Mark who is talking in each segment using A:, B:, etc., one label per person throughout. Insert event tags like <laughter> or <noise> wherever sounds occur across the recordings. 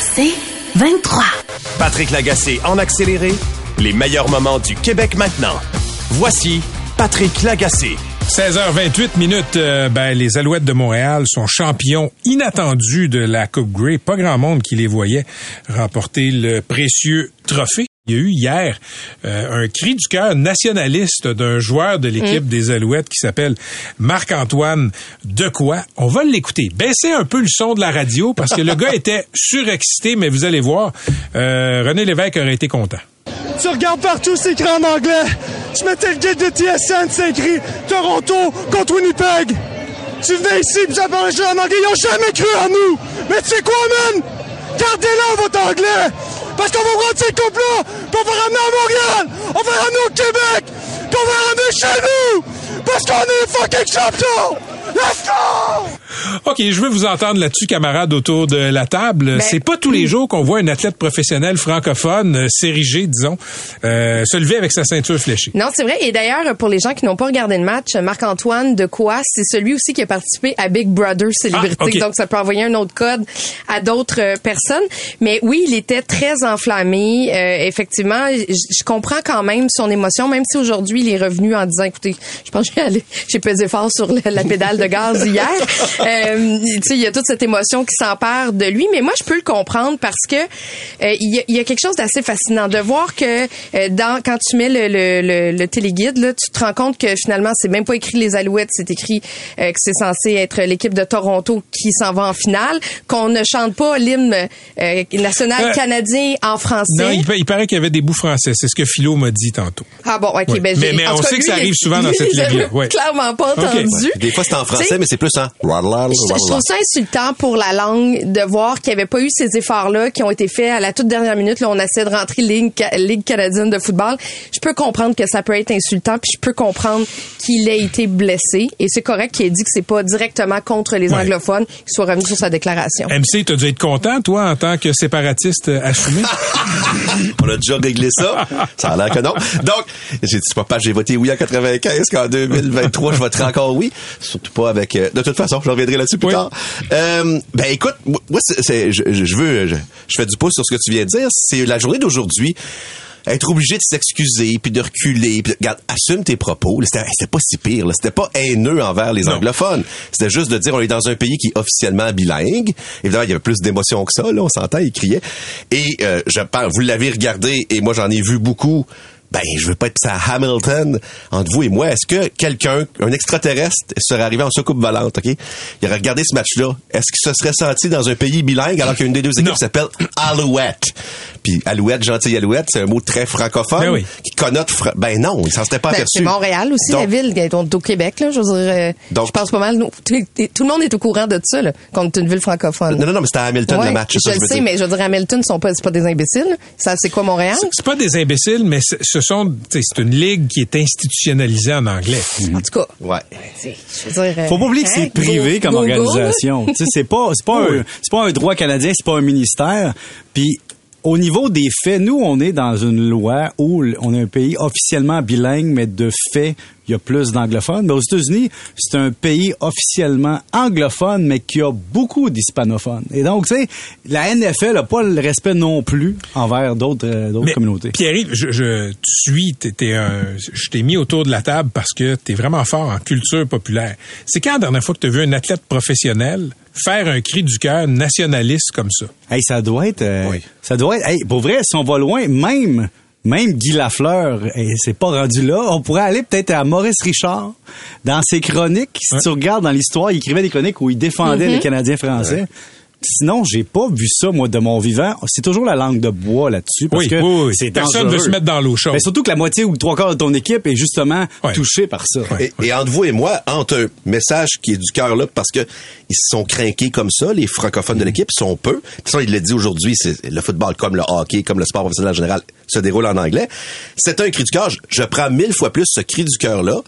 A: C'est 23.
B: Patrick Lagacé en accéléré, les meilleurs moments du Québec maintenant. Voici Patrick Lagacé.
C: 16h28 minutes, euh, ben, les Alouettes de Montréal sont champions inattendus de la Coupe Grey. Pas grand monde qui les voyait remporter le précieux trophée. Il y a eu hier euh, un cri du cœur nationaliste d'un joueur de l'équipe des Alouettes qui s'appelle Marc-Antoine Decoy. On va l'écouter. Baissez un peu le son de la radio parce que le gars <laughs> était surexcité, mais vous allez voir, euh, René Lévesque aurait été content.
D: Tu regardes partout, c'est écrit en anglais. Tu mettais le guide de TSN, c'est écrit Toronto contre Winnipeg. Tu venais ici, puis ça parlait en anglais. Ils ont jamais cru en nous. Mais tu sais quoi, man? Gardez-le, votre anglais. Parce qu'on va prendre ces coupes-là, puis on va ramener à Montréal. On va ramener au Québec. Puis on va ramener chez nous. Parce qu'on est fucking champions. Let's go!
C: OK, je veux vous entendre là-dessus, camarades, autour de la table. c'est pas tous les jours qu'on voit un athlète professionnel francophone, euh, sérigé, disons, euh, se lever avec sa ceinture fléchée.
E: Non, c'est vrai. Et d'ailleurs, pour les gens qui n'ont pas regardé le match, Marc-Antoine de quoi c'est celui aussi qui a participé à Big Brother Célébrité.
C: Ah, ok.
E: Donc, ça peut envoyer un autre code à d'autres euh, personnes. Mais oui, il était très enflammé. Euh, effectivement, je comprends quand même son émotion, même si aujourd'hui, il est revenu en disant, écoutez, je pense que j'ai pesé fort sur la, la pédale de gaz hier. <laughs> Euh, tu sais, il y a toute cette émotion qui s'empare de lui. Mais moi, je peux le comprendre parce que euh, il y, a, il y a quelque chose d'assez fascinant de voir que euh, dans quand tu mets le, le, le, le téléguide, là, tu te rends compte que finalement, c'est même pas écrit les Alouettes, c'est écrit euh, que c'est censé être l'équipe de Toronto qui s'en va en finale, qu'on ne chante pas l'hymne euh, national
C: Euh,
E: canadien en français.
C: Non, il, pa- il paraît qu'il y avait des bouts français. C'est ce que Philo m'a dit tantôt.
E: Ah bon, ok,
C: Ouais.
E: ben
C: Mais- mais on
E: cas,
C: sait que
E: lui,
C: ça arrive souvent dans cette <laughs> ligue-là. Ouais.
E: Clairement pas entendu.
F: Des fois, c'est en français,
E: T'sais,
F: mais c'est plus en.
E: Je, je trouve ça insultant pour la langue de voir qu'il n'y avait pas eu ces efforts-là qui ont été faits à la toute dernière minute. Là, on essaie de rentrer Ligue, Ligue canadienne de football. Je peux comprendre que ça peut être insultant, puis je peux comprendre qu'il ait été blessé. Et c'est correct qu'il ait dit que c'est pas directement contre les
C: Ouais.
E: anglophones qu'il soit revenu sur sa déclaration.
C: MC, t'as dû être content, toi, en tant que séparatiste euh, assumé? <laughs>
F: On a déjà réglé ça. <laughs> Ça a l'air que non. Donc, j'ai dit, papa, j'ai voté oui en 95, qu'en 2023, je voterai encore oui. Surtout pas avec... euh, de toute façon, je reviendrai là-dessus plus
C: Oui.
F: tard. Euh, ben écoute, moi, c'est, je, je veux... Je, je fais du pouce sur ce que tu viens de dire. C'est la journée d'aujourd'hui être obligé de s'excuser puis de reculer puis regarde assume tes propos c'était pas si pire là. c'était pas haineux envers les
C: Non.
F: anglophones c'était juste de dire on est dans un pays qui est officiellement bilingue évidemment il y avait plus d'émotion que ça là on s'entend il criait et euh, je pense vous l'avez regardé et moi j'en ai vu beaucoup ben, je veux pas être ça Hamilton entre vous et moi. Est-ce que quelqu'un, un extraterrestre, serait arrivé en soucoupe volante, OK? Il aurait regardé ce match-là. Est-ce qu'il se serait senti dans un pays bilingue alors qu'il y a une des deux équipes s'appelle Alouette? Puis Alouette, gentil Alouette, c'est un mot très francophone
C: Ben oui.
F: qui connote... fra- Ben non, il s'en pas
E: Ben,
F: aperçu.
E: c'est Montréal aussi,
F: Donc-
E: la ville, qui est au Québec. Là, je veux dire, euh,
F: Donc-
E: je pense pas mal. nous, tout, tout le monde est au courant de ça, là, qu'on est une ville francophone.
F: Non, non, non, mais c'était à Hamilton
E: Ouais,
F: le match. c'est ça
E: je
F: que
E: le
F: veux
E: sais,
F: dire.
E: mais je veux dire, Hamilton, sont pas, c'est pas des imbéciles. Ça, c'est quoi Montréal?
C: C'est pas des imbéciles, mais c'est- ce sont, tu sais, c'est une ligue qui est institutionnalisée en anglais.
E: En tout cas,
F: Ouais.
E: c'est- je veux dire, euh,
G: Faut pas oublier que c'est
E: hein,
G: privé
E: go-
G: comme
E: go- go,
G: organisation. Tu sais, c'est pas c'est pas <laughs> un, c'est pas un droit canadien, c'est pas un ministère. Puis au niveau des faits, nous on est dans une loi où on est un pays officiellement bilingue, mais de fait il y a plus d'anglophones. Mais aux États-Unis, c'est un pays officiellement anglophone, mais qui a beaucoup d'hispanophones. Et donc, tu sais, la NFL n'a pas le respect non plus envers d'autres euh, communautés.
C: Pierre, je, je tu suis, t'es- t'es un- je t'ai mis autour de la table parce que tu es vraiment fort en culture populaire. C'est quand la dernière fois que tu as vu un athlète professionnel faire un cri du cœur nationaliste comme ça?
G: Hey, ça doit être. euh,
C: Oui.
G: Ça doit être. Hey, pour vrai, si on va loin, même. Même Guy Lafleur, et c'est pas rendu là. On pourrait aller peut-être à Maurice Richard dans ses chroniques. Si
C: Ouais.
G: tu regardes dans l'histoire, il écrivait des chroniques où il défendait les Canadiens français. Sinon, j'ai pas vu ça, moi, de mon vivant. C'est toujours la langue de bois là-dessus. Parce
C: Oui,
G: que
C: oui, oui.
G: c'est
C: Personne
G: dangereux.
C: veut se mettre dans l'eau chaude.
G: Mais surtout que la moitié ou trois quarts de ton équipe est justement
C: Ouais.
G: touchée par ça.
F: Et, et entre vous et moi, entre un message qui est du cœur là, parce que ils se sont craqués comme ça, les francophones de l'équipe sont peu. Puis ça, il l'a dit aujourd'hui, c'est le football comme le hockey, comme le sport professionnel en général, se déroule en anglais. C'est un cri du cœur. Je- Je prends mille fois plus ce cri du cœur là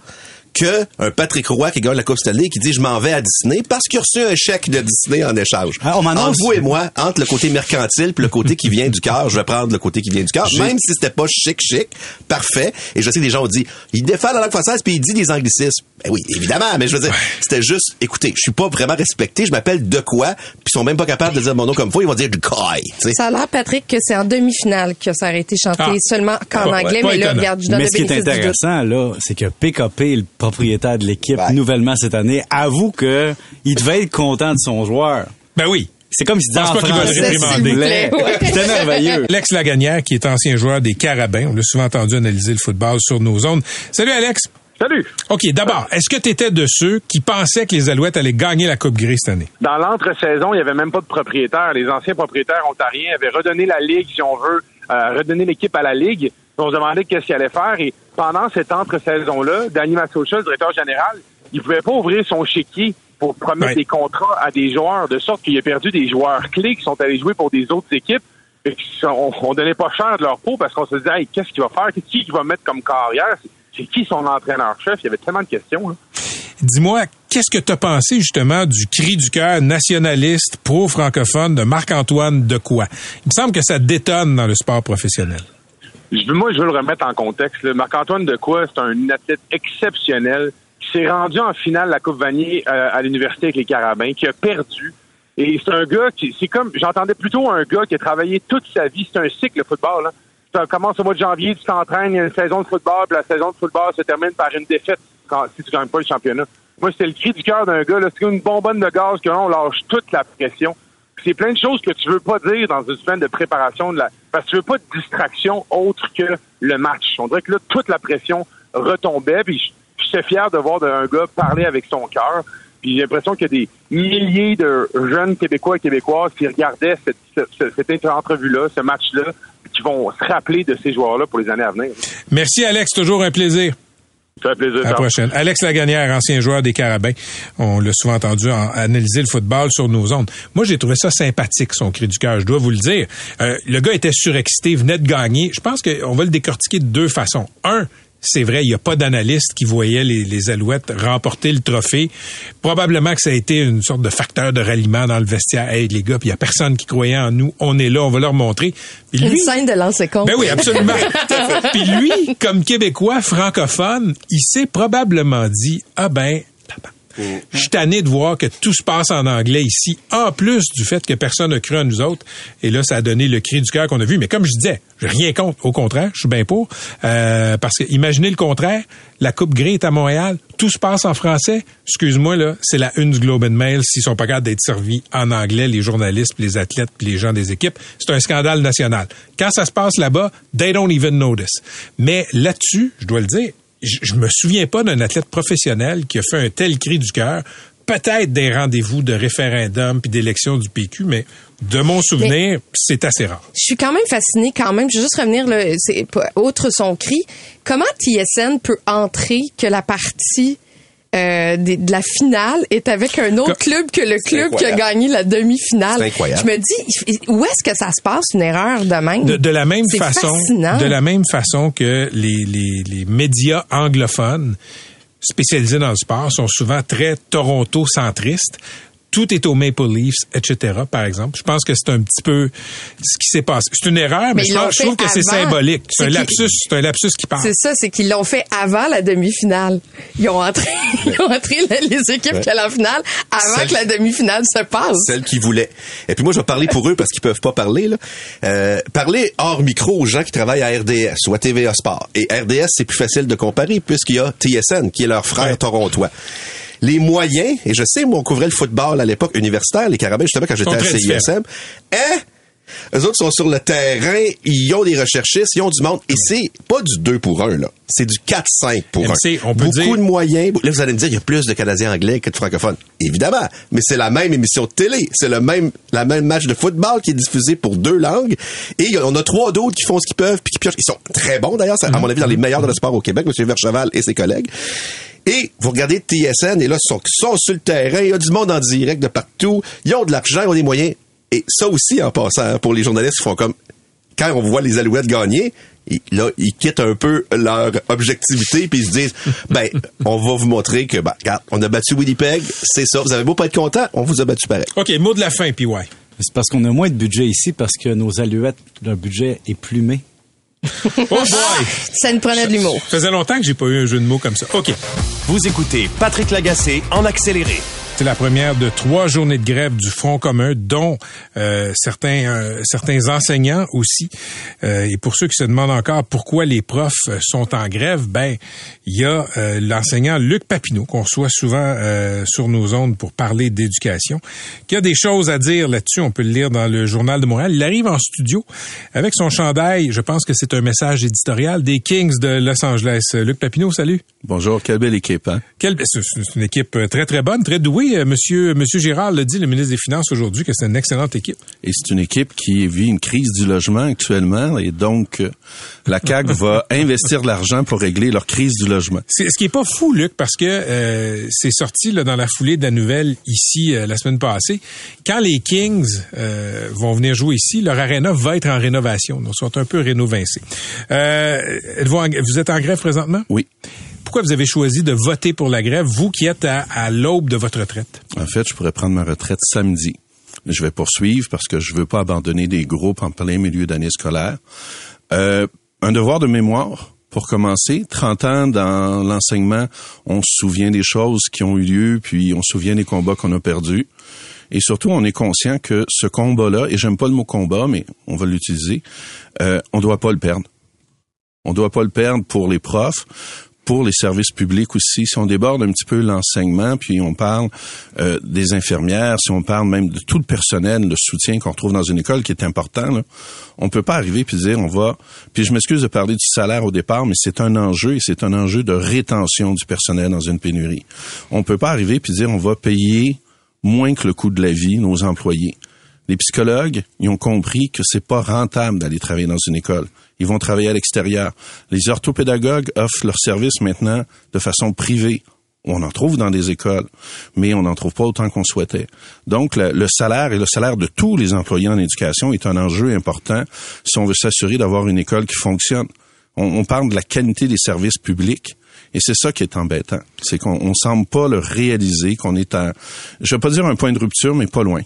F: que un Patrick Roy qui gagne la Coupe Stanley et qui dit je m'en vais à Disney parce qu'il a reçu un chèque de Disney en échange.
G: Ah, on
F: entre vous et moi, entre le côté mercantile puis le côté qui vient du cœur, je vais prendre le côté qui vient du cœur, même si c'était pas chic chic, parfait. Et je sais que des gens ont dit il défend la langue française puis il dit des anglicismes. Ben oui, évidemment, mais je veux dire, c'était juste écoutez, je suis pas vraiment respecté, je m'appelle de quoi, puis ils sont même pas capables de dire mon nom comme faut, ils vont dire du kai, tu sais.
E: Ça a l'air, Patrick, que c'est en demi-finale que ça aurait été chanté
C: Ah.
E: seulement qu'en
C: Pas-
E: anglais, mais là,
C: étonnant.
E: regarde, je donne
G: Mais ce qui est intéressant, là, c'est que PKP, le propriétaire de l'équipe,
F: Ouais.
G: nouvellement cette année, avoue que il devait être content de son joueur.
C: Ben oui.
G: C'est comme s'il disait
C: Je pense
G: en
C: pas qu'il va le réprimander.
G: C'était merveilleux. <laughs>
C: Alex Lagagnère, qui est ancien joueur des Carabins. On l'a souvent entendu analyser le football sur nos ondes. Salut, Alex.
H: Salut.
C: OK, d'abord, est-ce que tu étais de ceux qui pensaient que les Alouettes allaient gagner la Coupe Grey cette année?
H: Dans l'entre-saison, il n'y avait même pas de propriétaire. Les anciens propriétaires ontariens avaient redonné la Ligue, si on veut, euh, redonné l'équipe à la Ligue. On se demandait qu'est-ce qu'il allait faire. Et pendant cette entre-saison-là, Danny Massocha, le directeur général, il pouvait pas ouvrir son chéquier pour promettre
C: Ouais.
H: des contrats à des joueurs, de sorte qu'il a perdu des joueurs clés qui sont allés jouer pour des autres équipes. Et on, on donnait pas cher de leur peau parce qu'on se disait, hey, qu'est-ce qu'il va faire? Qui va mettre comme carrière? C'est- C'est qui son entraîneur-chef? Il y avait tellement de questions. Là.
C: Dis-moi, qu'est-ce que tu as pensé justement du cri du cœur nationaliste pro-francophone de Marc-Antoine Decoy? Il me semble que ça détonne dans le sport professionnel.
H: Je moi, je veux le remettre en contexte. Marc-Antoine Decoy, c'est un athlète exceptionnel qui s'est rendu en finale de la Coupe Vanier euh, à l'université avec les Carabins, qui a perdu. Et c'est un gars qui, c'est comme, j'entendais plutôt un gars qui a travaillé toute sa vie. C'est un cycle, le football. Ça commence au mois de janvier, tu t'entraînes, il y a une saison de football, puis la saison de football se termine par une défaite si tu gagnes pas le championnat. Moi, c'était le cri du cœur d'un gars. C'est une bonbonne de gaz que là, on lâche toute la pression. C'est plein de choses que tu veux pas dire dans une semaine de préparation de la, parce que tu veux pas de distraction autre que le match. On dirait que là, toute la pression retombait, puis suis fier de voir un gars parler avec son cœur. Puis j'ai l'impression qu'il y a des milliers de jeunes Québécois et Québécoises qui regardaient cette, cette, cette entrevue-là, ce match-là, qui vont se rappeler de ces joueurs-là pour les années à venir.
C: Merci, Alex. Toujours un plaisir.
H: Ça fait plaisir.
C: À la prochaine. Alex Lagagnère, ancien joueur des Carabins. On l'a souvent entendu en- analyser le football sur nos ondes. Moi, j'ai trouvé ça sympathique, son cri du cœur. Je dois vous le dire. Euh, le gars était surexcité, venait de gagner. Je pense qu'on va le décortiquer de deux façons. Un, c'est vrai, il n'y a pas d'analyste qui voyait les, les Alouettes remporter le trophée. Probablement que ça a été une sorte de facteur de ralliement dans le vestiaire. Hey, les gars, puis il n'y a personne qui croyait en nous. On est là, on va leur montrer. Puis
E: Une scène de lancer compte.
C: ben oui, absolument. <laughs> Puis lui, comme Québécois francophone, il s'est probablement dit ah ben je suis tanné de voir que tout se passe en anglais ici, en plus du fait que personne n'a cru à nous autres. Et là, ça a donné le cri du cœur qu'on a vu. Mais comme je disais, j'ai rien contre. Au contraire, je suis bien pour. Euh, parce que imaginez le contraire. La Coupe Grey est à Montréal. Tout se passe en français. Excuse-moi, là, c'est la une du Globe and Mail s'ils sont pas capables d'être servis en anglais, les journalistes, les athlètes, les gens des équipes. C'est un scandale national. Quand ça se passe là-bas, they don't even notice. Mais là-dessus, je dois le dire, je, me souviens pas d'un athlète professionnel qui a fait un tel cri du cœur. Peut-être des rendez-vous de référendum puis d'élection du PQ, mais de mon souvenir, c'est assez rare.
E: Je suis quand même fascinée quand même. Je vais juste revenir, là, outre son cri, comment TSN peut entrer que la partie euh, des- de la finale est avec un autre club que le club qui a gagné la demi-finale.
F: Incroyable.
E: Je me dis, où est-ce que ça se passe une erreur de même?
C: De, de la même façon,
E: fascinant.
C: de la même façon que les, les, les médias anglophones spécialisés dans le sport sont souvent très Toronto-centristes. Tout est aux Maple Leafs, etc., par exemple. Je pense que c'est un petit peu ce qui s'est passé. C'est une erreur, mais,
E: Mais
C: je, pense- trouve que c'est symbolique. C'est un lapsus, c'est un lapsus qui parle.
E: C'est ça, c'est qu'ils l'ont fait avant la demi-finale. Ils ont entré, <laughs> ils ont entré les, les équipes
F: Ouais.
E: qui à la finale avant
F: Celle-
E: que la demi-finale se passe.
F: Celle qui voulait. Et puis moi, je vais parler pour eux parce qu'ils peuvent pas parler. Là. Euh, parler hors micro aux gens qui travaillent à RDS ou à TVA Sport. Et RDS, c'est plus facile de comparer puisqu'il y a TSN, qui est leur frère
C: Ouais.
F: torontois. Les moyens, et je sais, moi, on couvrait le football à l'époque universitaire, les Carabins, justement, quand j'étais à CISM. Hein? Eux autres sont sur le terrain, ils ont des recherchistes, ils ont du monde. Et c'est pas du 2 pour 1, là. C'est du 4-5 pour 1.
C: MC, on peut
F: Beaucoup
C: dire-
F: de moyens. Là, vous allez me dire, il y a plus de Canadiens anglais que de francophones. Évidemment. Mais c'est la même émission de télé. C'est le même, la même match de football qui est diffusé pour deux langues. Et il y a- on a trois d'autres qui font ce qu'ils peuvent puis qui piochent. Ils sont très bons, d'ailleurs. C'est, À mon avis, dans les meilleurs de le sport au Québec, M. Vercheval et ses collègues. Et vous regardez TSN, et là, ils sont, ils sont sur le terrain, il y a du monde en direct de partout, ils ont de l'argent, ils ont des moyens. Et ça aussi, en passant, hein, pour les journalistes, ils font comme, quand on voit les Alouettes gagner, ils- là, ils quittent un peu leur objectivité, puis ils se disent, <laughs> ben, on va vous montrer que, ben, regarde, on a battu Winnipeg, c'est ça, vous avez beau pas être content, on vous a battu pareil.
C: OK, mot de la fin, PY.
G: C'est parce qu'on a moins de budget ici parce que nos alouettes, leur budget est plumé.
C: Oh boy!
E: Ça nous prenait de l'humour.
C: Ça faisait longtemps que j'ai pas eu un jeu de mots comme ça. OK.
B: Vous écoutez Patrick Lagacé en accéléré.
C: C'est la première de trois journées de grève du Front commun, dont euh, certains euh, certains enseignants aussi. Euh, et pour ceux qui se demandent encore pourquoi les profs euh, sont en grève, ben il y a euh, l'enseignant Luc Papineau qu'on reçoit souvent euh, sur nos ondes pour parler d'éducation, qui a des choses à dire là-dessus. On peut le lire dans le journal de Montréal. Il arrive en studio avec son chandail. Je pense que c'est un message éditorial des Kings de Los Angeles. Luc Papineau, salut.
I: Bonjour, quelle belle équipe, hein?
C: Quelle- c'est une équipe euh, très très bonne, très douée. Euh, Monsieur Monsieur Girard l'a dit, le ministre des Finances aujourd'hui, que c'est une excellente équipe.
I: Et c'est une équipe qui vit une crise du logement actuellement et donc euh, la CAQ va <laughs> investir de l'argent pour régler leur crise du logement.
C: C'est ce qui est pas fou, Luc, parce que euh, c'est sorti là, dans la foulée de la nouvelle ici euh, la semaine passée. Quand les Kings euh, vont venir jouer ici, leur aréna va être en rénovation. Donc, ils sont un peu rénovincés. Euh, vous êtes en grève présentement?
I: Oui.
C: Pourquoi vous avez choisi de voter pour la grève, vous qui êtes à, l'aube de votre retraite?
I: En fait, je pourrais prendre ma retraite samedi. Je vais poursuivre parce que je veux pas abandonner des groupes en plein milieu d'année scolaire. Euh, un devoir de mémoire pour commencer. 30 ans dans l'enseignement, on se souvient des choses qui ont eu lieu, puis on se souvient des combats qu'on a perdus. Et surtout, on est conscient que ce combat-là, et j'aime pas le mot combat, mais on va l'utiliser, euh, on doit pas le perdre. On doit pas le perdre pour les profs, pour les services publics aussi. Si on déborde un petit peu l'enseignement, puis on parle euh, des infirmières, si on parle même de tout le personnel, le soutien qu'on retrouve dans une école qui est important, là, on peut pas arriver puis dire on va. Puis je m'excuse de parler du salaire au départ, mais c'est un enjeu et c'est un enjeu de rétention du personnel dans une pénurie. On peut pas arriver puis dire on va payer moins que le coût de la vie nos employés. Les psychologues, ils ont compris que c'est pas rentable d'aller travailler dans une école. Ils vont travailler à l'extérieur. Les orthopédagogues offrent leurs services maintenant de façon privée. On en trouve dans des écoles, mais on n'en trouve pas autant qu'on souhaitait. Donc, le, salaire et le salaire de tous les employés en éducation est un enjeu important si on veut s'assurer d'avoir une école qui fonctionne. On, parle de la qualité des services publics. Et c'est ça qui est embêtant. C'est qu'on on semble pas le réaliser, qu'on est à, je vais pas dire un point de rupture, mais pas loin.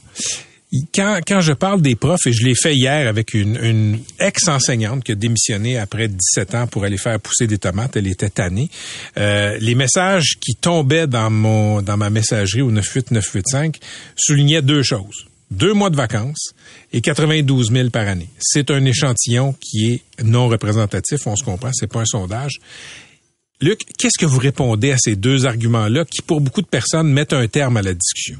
C: Quand, quand je parle des profs, et je l'ai fait hier avec une, une ex-enseignante qui a démissionné après 17 ans pour aller faire pousser des tomates, elle était tannée. Euh, les messages qui tombaient dans mon dans ma messagerie au 98985 soulignaient deux choses. Deux mois de vacances et 92 000 par année. C'est un échantillon qui est non représentatif, on se comprend, c'est pas un sondage. Luc, qu'est-ce que vous répondez à ces deux arguments-là qui, pour beaucoup de personnes, mettent un terme à la discussion?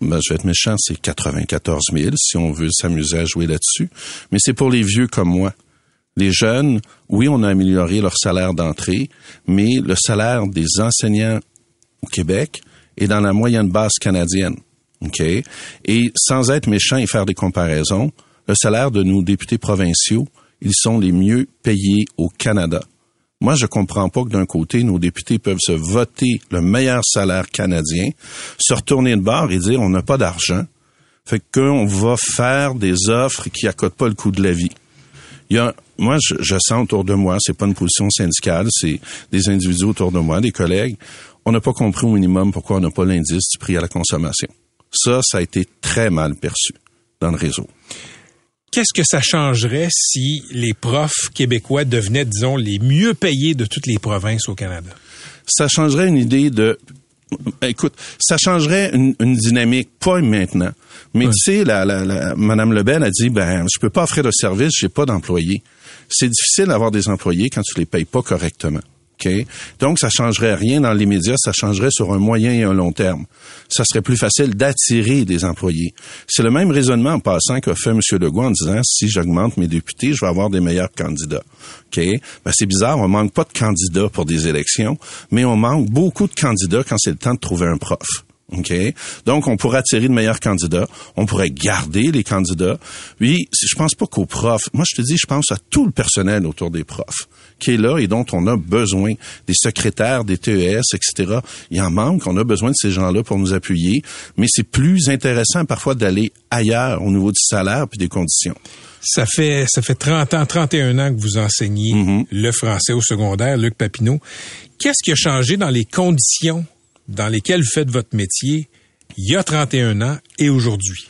I: Ben, je vais être méchant, c'est 94 000 si on veut s'amuser à jouer là-dessus. Mais c'est pour les vieux comme moi. Les jeunes, oui, on a amélioré leur salaire d'entrée, mais le salaire des enseignants au Québec est dans la moyenne basse canadienne. Et sans être méchant et faire des comparaisons, le salaire de nos députés provinciaux, ils sont les mieux payés au Canada. Moi, je comprends pas que d'un côté, nos députés peuvent se voter le meilleur salaire canadien, se retourner de bord et dire on n'a pas d'argent. Fait qu'on va faire des offres qui accotent pas le coût de la vie. Il y a, moi, je, je sens autour de moi, c'est pas une position syndicale, c'est des individus autour de moi, des collègues. On n'a pas compris au minimum pourquoi on n'a pas l'indice du prix à la consommation. Ça, ça a été très mal perçu dans le réseau.
C: Qu'est-ce que ça changerait si les profs québécois devenaient, disons, les mieux payés de toutes les provinces au Canada?
I: Ça changerait une idée de... Écoute, ça changerait une, une dynamique, pas maintenant. Mais tu sais, la, la, la, Mme Lebel a dit, ben, je peux pas offrir de service, j'ai pas d'employés. C'est difficile d'avoir des employés quand tu les payes pas correctement. OK? Donc, ça changerait rien dans l'immédiat, ça changerait sur un moyen et un long terme. Ça serait plus facile d'attirer des employés. C'est le même raisonnement en passant qu'a fait M. Legault en disant, si j'augmente mes députés, je vais avoir des meilleurs candidats. OK? Ben, c'est bizarre, on manque pas de candidats pour des élections, mais on manque beaucoup de candidats quand c'est le temps de trouver un prof. OK? Donc, on pourrait attirer de meilleurs candidats. On pourrait garder les candidats. Oui, je pense pas qu'aux profs. Moi, je te dis, je pense à tout le personnel autour des profs qui est là et dont on a besoin. Des secrétaires, des TES, etc. Il en manque. On a besoin de ces gens-là pour nous appuyer. Mais c'est plus intéressant parfois d'aller ailleurs au niveau du salaire puis des conditions.
C: Ça fait, ça fait 30 ans, 31 ans que vous enseignez
I: Mm-hmm.
C: le français au secondaire, Luc Papineau. Qu'est-ce qui a changé dans les conditions dans lesquelles vous faites votre métier il y a 31 ans et aujourd'hui?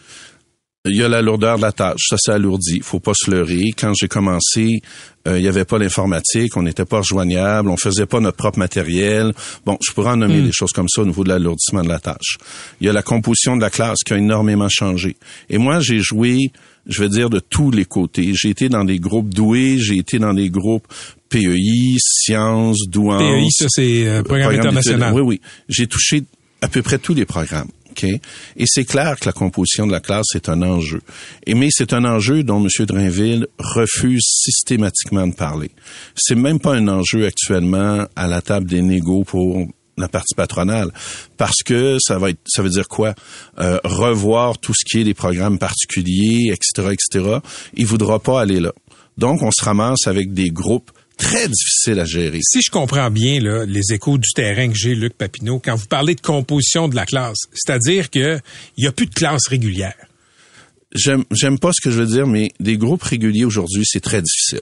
I: Il y a la lourdeur de la tâche, ça s'est alourdi, faut pas se leurrer. Quand j'ai commencé, euh, il y avait pas l'informatique, on n'était pas rejoignable, on faisait pas notre propre matériel. Bon, je pourrais en nommer des choses comme ça au niveau de l'alourdissement de la tâche. Il y a la composition de la classe qui a énormément changé. Et moi, j'ai joué, je vais dire, de tous les côtés. J'ai été dans des groupes doués, j'ai été dans des groupes PEI, sciences, douances.
C: PEI, ça, c'est euh, programme international.
I: Oui, oui. J'ai touché à peu près tous les programmes. Et c'est clair que la composition de la classe est un enjeu. Et mais c'est un enjeu dont M. Drainville refuse systématiquement de parler. C'est même pas un enjeu actuellement à la table des négos pour la partie patronale parce que ça va ça veut dire quoi? Euh, revoir tout ce qui est des programmes particuliers etc etc il voudra pas aller là donc on se ramasse avec des groupes très difficiles à gérer
C: Si je comprends bien là, les échos du terrain que j'ai, Luc Papineau, quand vous parlez de composition de la classe, c'est-à-dire que il y a plus de classe régulière.
I: j'aime pas ce que je veux dire, mais des groupes réguliers aujourd'hui, c'est très difficile.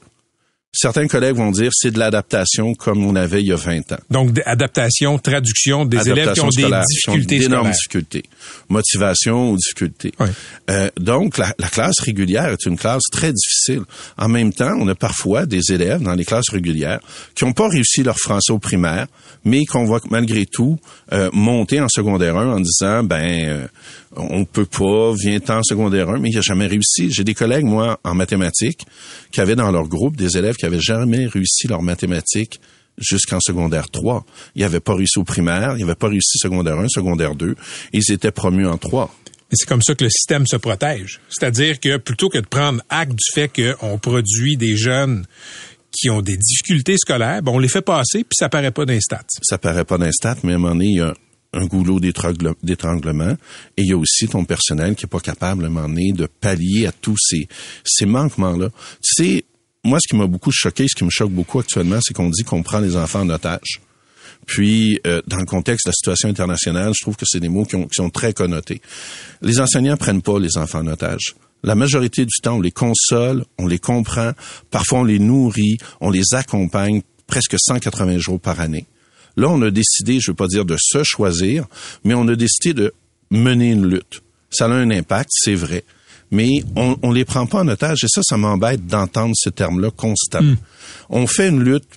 I: Certains collègues vont dire c'est de l'adaptation comme on avait il y a 20 ans.
C: Donc, adaptation, traduction des élèves qui ont des difficultés
I: d'énormes difficultés, motivation ou difficultés.
C: Ouais.
I: Euh, donc, la, la classe régulière est une classe très difficile. En même temps, on a parfois des élèves dans les classes régulières qui n'ont pas réussi leur français au primaire, mais qu'on va malgré tout euh, monter en secondaire 1 en disant, ben, euh, on peut pas, viens en secondaire 1, mais il a jamais réussi. J'ai des collègues, moi, en mathématiques, qui avaient dans leur groupe des élèves qui avaient jamais réussi leur mathématiques jusqu'en secondaire 3. Ils n'avaient pas réussi au primaire, ils n'avaient pas réussi secondaire 1, secondaire 2. Ils étaient promus en 3.
C: Et c'est comme ça que le système se protège. C'est-à-dire que plutôt que de prendre acte du fait qu'on produit des jeunes qui ont des difficultés scolaires, ben on les fait passer puis ça paraît pas d'un stats.
I: Ça paraît pas d'un stat, mais à un moment donné, il y a un goulot d'étrangle- d'étranglement et il y a aussi ton personnel qui est pas capable à un moment donné de pallier à tous ces, ces manquements-là. Tu sais, moi, ce qui m'a beaucoup choqué, ce qui me choque beaucoup actuellement, c'est qu'on dit qu'on prend les enfants en otage. Puis, euh, dans le contexte de la situation internationale, je trouve que c'est des mots qui, ont- qui sont très connotés. Les enseignants prennent pas les enfants en otage. La majorité du temps, on les console, on les comprend, parfois on les nourrit, on les accompagne presque 180 jours par année. Là, on a décidé, je veux pas dire de se choisir, mais on a décidé de mener une lutte. Ça a un impact, c'est vrai. Mais on, on les prend pas en otage et ça, ça m'embête d'entendre ce terme-là constamment. On fait une lutte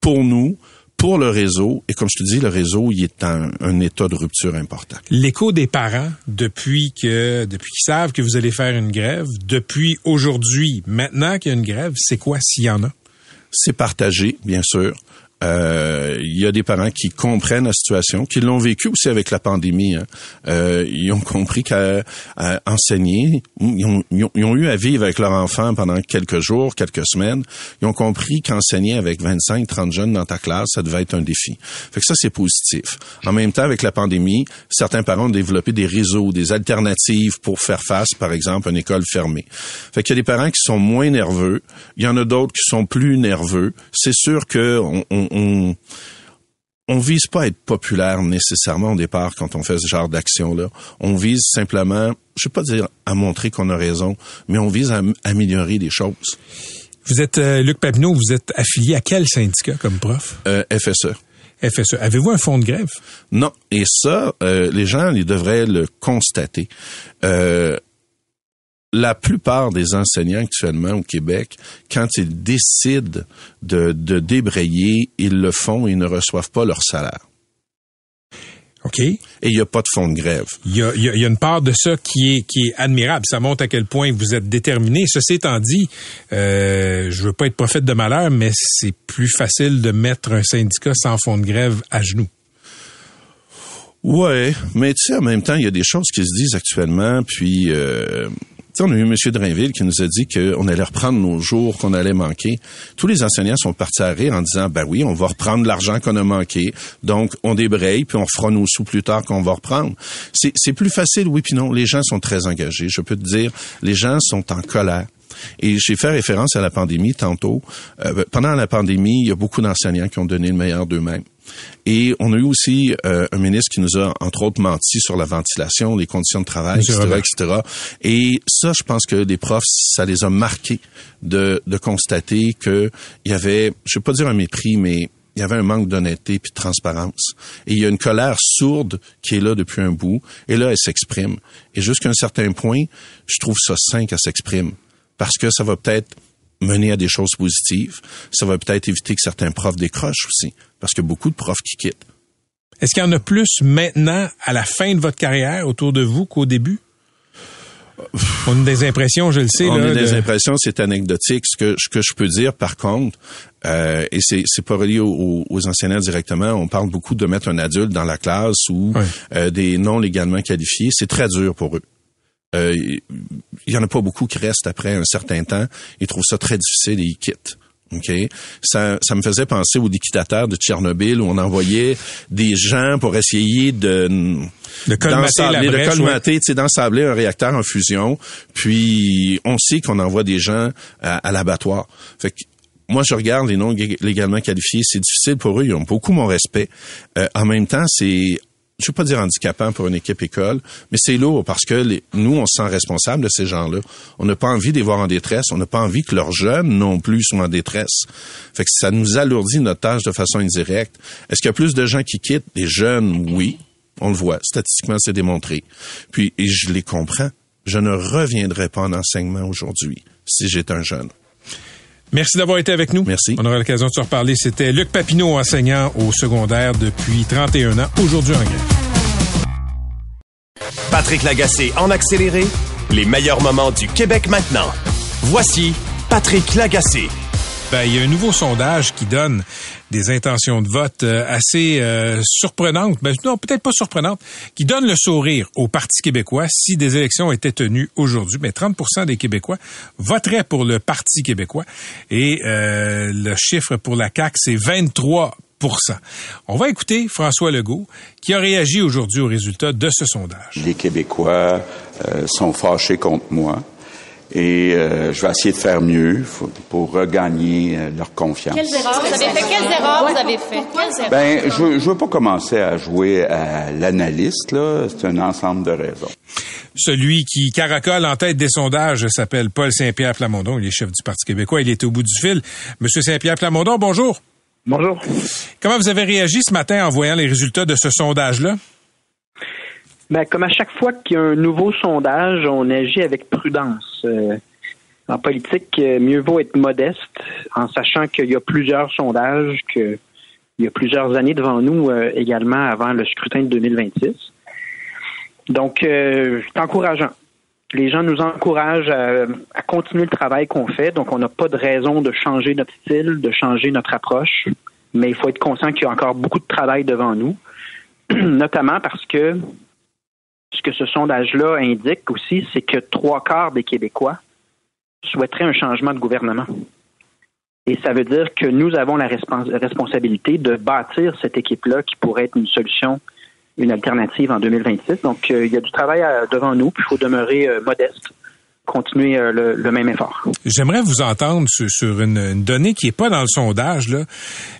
I: pour nous, pour le réseau, et comme je te dis, le réseau, il est en un état de rupture important.
C: L'écho des parents depuis que depuis qu'ils savent que vous allez faire une grève, depuis aujourd'hui, maintenant qu'il y a une grève, c'est quoi s'il y en a?
I: C'est partagé, bien sûr. Euh, Il y a des parents qui comprennent la situation, qui l'ont vécu aussi avec la pandémie. hein. Euh, ils ont compris qu'à enseigner, ils ont, ils ont- eu à vivre avec leur enfant pendant quelques jours, quelques semaines. Ils ont compris qu'enseigner avec 25, 30 jeunes dans ta classe, ça devait être un défi. Fait que ça, c'est positif. En même temps, avec la pandémie, certains parents ont développé des réseaux, des alternatives pour faire face, par exemple, à une école fermée. Fait qu'il y a des parents qui sont moins nerveux. Il y en a d'autres qui sont plus nerveux. C'est sûr que on, on, on, on vise pas à être populaire nécessairement au départ quand on fait ce genre d'action-là. On vise simplement, je vais pas dire à montrer qu'on a raison, mais on vise à am- améliorer des choses.
C: Vous êtes euh, Luc Papineau, vous êtes affilié à quel syndicat comme prof?
I: Euh, FSE.
C: FSE. Avez-vous un fonds de grève?
I: Non. Et ça, euh, les gens, ils devraient le constater. Euh, la plupart des enseignants actuellement au Québec, quand ils décident de, de débrayer, ils le font et ils ne reçoivent pas leur salaire.
C: OK.
I: Et il n'y a pas de fonds de grève.
C: Il y, a, il y a une part de ça qui est, qui est admirable. Ça montre à quel point vous êtes déterminé. Ceci étant dit, euh, je veux pas être prophète de malheur, mais c'est plus facile de mettre un syndicat sans fonds de grève à genoux.
I: Ouais, mais tu sais, en même temps, il y a des choses qui se disent actuellement, puis... Euh, on a eu M. Drainville qui nous a dit qu'on allait reprendre nos jours qu'on allait manquer. Tous les enseignants sont partis à rire en disant, ben oui, on va reprendre l'argent qu'on a manqué, donc on débraye, puis on fera nos sous plus tard qu'on va reprendre. C'est plus facile, oui, puis non. Les gens sont très engagés. Je peux te dire, les gens sont en colère. Et j'ai fait référence à la pandémie tantôt. Euh, pendant la pandémie, il y a beaucoup d'enseignants qui ont donné le meilleur d'eux-mêmes. Et on a eu aussi euh, un ministre qui nous a, entre autres, menti sur la ventilation, les conditions de travail, etc., etc. Et ça, je pense que les profs, ça les a marqués de, de constater que il y avait, je vais pas dire un mépris, mais il y avait un manque d'honnêteté puis de transparence. Et il y a une colère sourde qui est là depuis un bout. Et là, elle s'exprime. Et jusqu'à un certain point, je trouve ça sain qu'elle s'exprime. Parce que ça va peut-être mener à des choses positives. Ça va peut-être éviter que certains profs décrochent aussi. Parce qu'il y a beaucoup de profs qui quittent.
C: Est-ce qu'il y en a plus maintenant, à la fin de votre carrière, autour de vous qu'au début? On a des impressions, je le sais.
I: On
C: là,
I: a des
C: de-
I: impressions, c'est anecdotique. Ce que, ce que je peux dire, par contre, euh, et c'est, c'est pas relié aux, aux enseignants directement, on parle beaucoup de mettre un adulte dans la classe ou euh, des non légalement qualifiés. C'est très dur pour eux. Euh, Il y en a pas beaucoup qui restent après un certain temps. Ils trouvent ça très difficile et ils quittent. OK? Ça, ça me faisait penser aux liquidateurs de Tchernobyl où on envoyait des gens pour essayer de
C: De colmater
I: de colmater, tu sais, d'ensabler un réacteur en fusion. Puis on sait qu'on envoie des gens à, à l'abattoir. Fait que moi, je regarde les non lég- légalement qualifiés. C'est difficile pour eux. Ils ont beaucoup mon respect. Euh, en même temps, c'est je veux pas dire handicapant pour une équipe école, mais c'est lourd parce que les- nous, on se sent responsable de ces gens-là. On n'a pas envie de les voir en détresse. On n'a pas envie que leurs jeunes non plus soient en détresse. Fait que ça nous alourdit notre tâche de façon indirecte. Est-ce qu'il y a plus de gens qui quittent? Des jeunes, oui. On le voit. Statistiquement, c'est démontré. Puis, et je les comprends. Je ne reviendrai pas en enseignement aujourd'hui si j'étais un jeune.
C: Merci d'avoir été avec nous.
I: Merci.
C: On aura l'occasion de se reparler. C'était Luc Papineau, enseignant au secondaire depuis 31 ans, aujourd'hui en grève.
B: Patrick Lagacé en accéléré, les meilleurs moments du Québec maintenant. Voici Patrick Lagacé.
C: Ben, il y a un nouveau sondage qui donne des intentions de vote euh, assez euh, surprenantes, ben, non, peut-être pas surprenantes, qui donne le sourire au Parti québécois si des élections étaient tenues aujourd'hui. Mais 30 des Québécois voteraient pour le Parti québécois et euh, le chiffre pour la CAQ, c'est 23 On va écouter François Legault qui a réagi aujourd'hui aux résultats de ce sondage.
J: Les Québécois euh, sont fâchés contre moi et euh, je vais essayer de faire mieux pour regagner euh, leur confiance.
K: Quelles erreurs vous avez fait? Quelles erreurs vous avez fait? Quelles erreurs?
J: Ben, je ne veux pas commencer à jouer à l'analyste, là. C'est un ensemble de raisons.
C: Celui qui caracole en tête des sondages s'appelle Paul Saint-Pierre Plamondon. Il est chef du Parti québécois. Il est au bout du fil. Monsieur Saint-Pierre Plamondon, bonjour.
L: Bonjour.
C: Comment vous avez réagi ce matin en voyant les résultats de ce sondage-là?
L: Ben, comme à chaque fois qu'il y a un nouveau sondage, on agit avec prudence. Euh, en politique, euh, mieux vaut être modeste en sachant qu'il y a plusieurs sondages, qu'il y a plusieurs années devant nous euh, également avant le scrutin de 2026. Donc, euh, c'est encourageant. Les gens nous encouragent à continuer le travail qu'on fait, donc on n'a pas de raison de changer notre style, de changer notre approche, mais il faut être conscient qu'il y a encore beaucoup de travail devant nous, <clears throat> notamment parce que ce que ce sondage-là indique aussi, c'est que trois quarts des Québécois souhaiteraient un changement de gouvernement. Et ça veut dire que nous avons la respons- responsabilité de bâtir cette équipe-là qui pourrait être une solution, une alternative en 2026. Donc, euh, il y a du travail à- devant nous, puis il faut demeurer euh, modeste, continuer euh, le, le même effort.
C: J'aimerais vous entendre sur, sur une, une donnée qui est pas dans le sondage, là.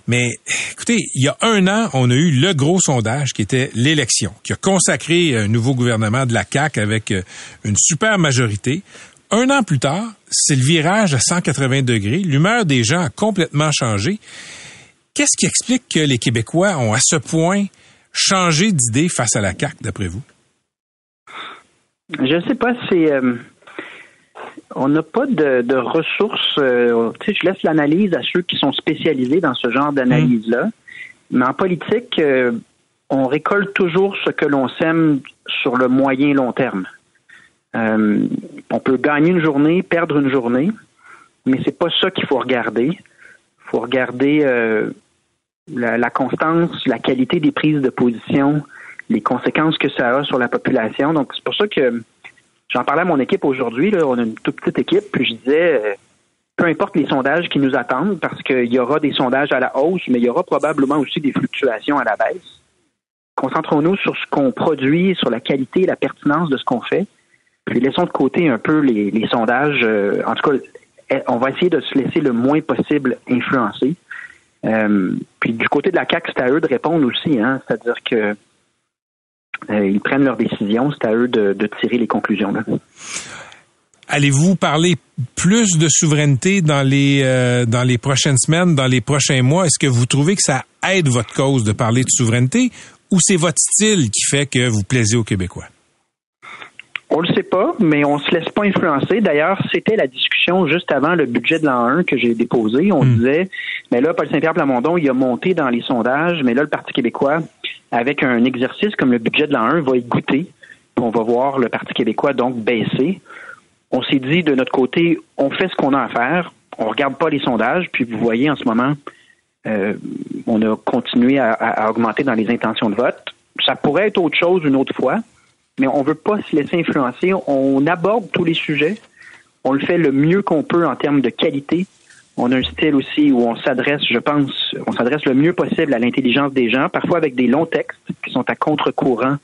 C: Mais écoutez, il y a un an, on a eu le gros sondage qui était l'élection, qui a consacré un nouveau gouvernement de la CAQ avec euh, une super majorité. Un an plus tard, c'est le virage à 180 degrés. L'humeur des gens a complètement changé. Qu'est-ce qui explique que les Québécois ont à ce point changé d'idée face à la CAQ, d'après vous?
L: Je ne sais pas, c'est. euh, on n'a pas de, de ressources. euh, je laisse l'analyse à ceux qui sont spécialisés dans ce genre d'analyse-là. Mais en politique, euh, on récolte toujours ce que l'on sème sur le moyen long terme. Euh, on peut gagner une journée, perdre une journée, mais c'est pas ça qu'il faut regarder. Il faut regarder euh, la, la, constance, la qualité des prises de position, les conséquences que ça a sur la population. Donc c'est pour ça que j'en parlais à mon équipe aujourd'hui. On a une toute petite équipe, puis je disais euh, peu importe les sondages qui nous attendent, parce qu'il y aura des sondages à la hausse, mais il y aura probablement aussi des fluctuations à la baisse. Concentrons-nous sur ce qu'on produit, sur la qualité la pertinence de ce qu'on fait. Puis laissons de côté un peu les, sondages. Euh, en tout cas, eh, on va essayer de se laisser le moins possible influencer. Euh, puis du côté de la CAC, c'est à eux de répondre aussi. Hein, C'est-à-dire que ils prennent leurs décisions, c'est à eux de, tirer les conclusions.
C: Allez-vous parler plus de souveraineté dans les euh, dans les prochaines semaines, dans les prochains mois? Est-ce que vous trouvez que ça aide votre cause de parler de souveraineté, ou c'est votre style qui fait que vous plaisez aux Québécois?
L: On le sait pas, mais on se laisse pas influencer. D'ailleurs, c'était la discussion juste avant le budget de l'an 1 que j'ai déposé. On disait, mais là, Paul Saint-Pierre Plamondon, il a monté dans les sondages, mais là, le Parti québécois, avec un exercice comme le budget de l'an 1, va y goûter. On va voir le Parti québécois donc baisser. On s'est dit, de notre côté, on fait ce qu'on a à faire. On regarde pas les sondages, puis vous voyez en ce moment, euh, on a continué à, à augmenter dans les intentions de vote. Ça pourrait être autre chose une autre fois mais on veut pas se laisser influencer. On aborde tous les sujets. On le fait le mieux qu'on peut en termes de qualité. On a un style aussi où on s'adresse, je pense, on s'adresse le mieux possible à l'intelligence des gens, parfois avec des longs textes qui sont à contre-courant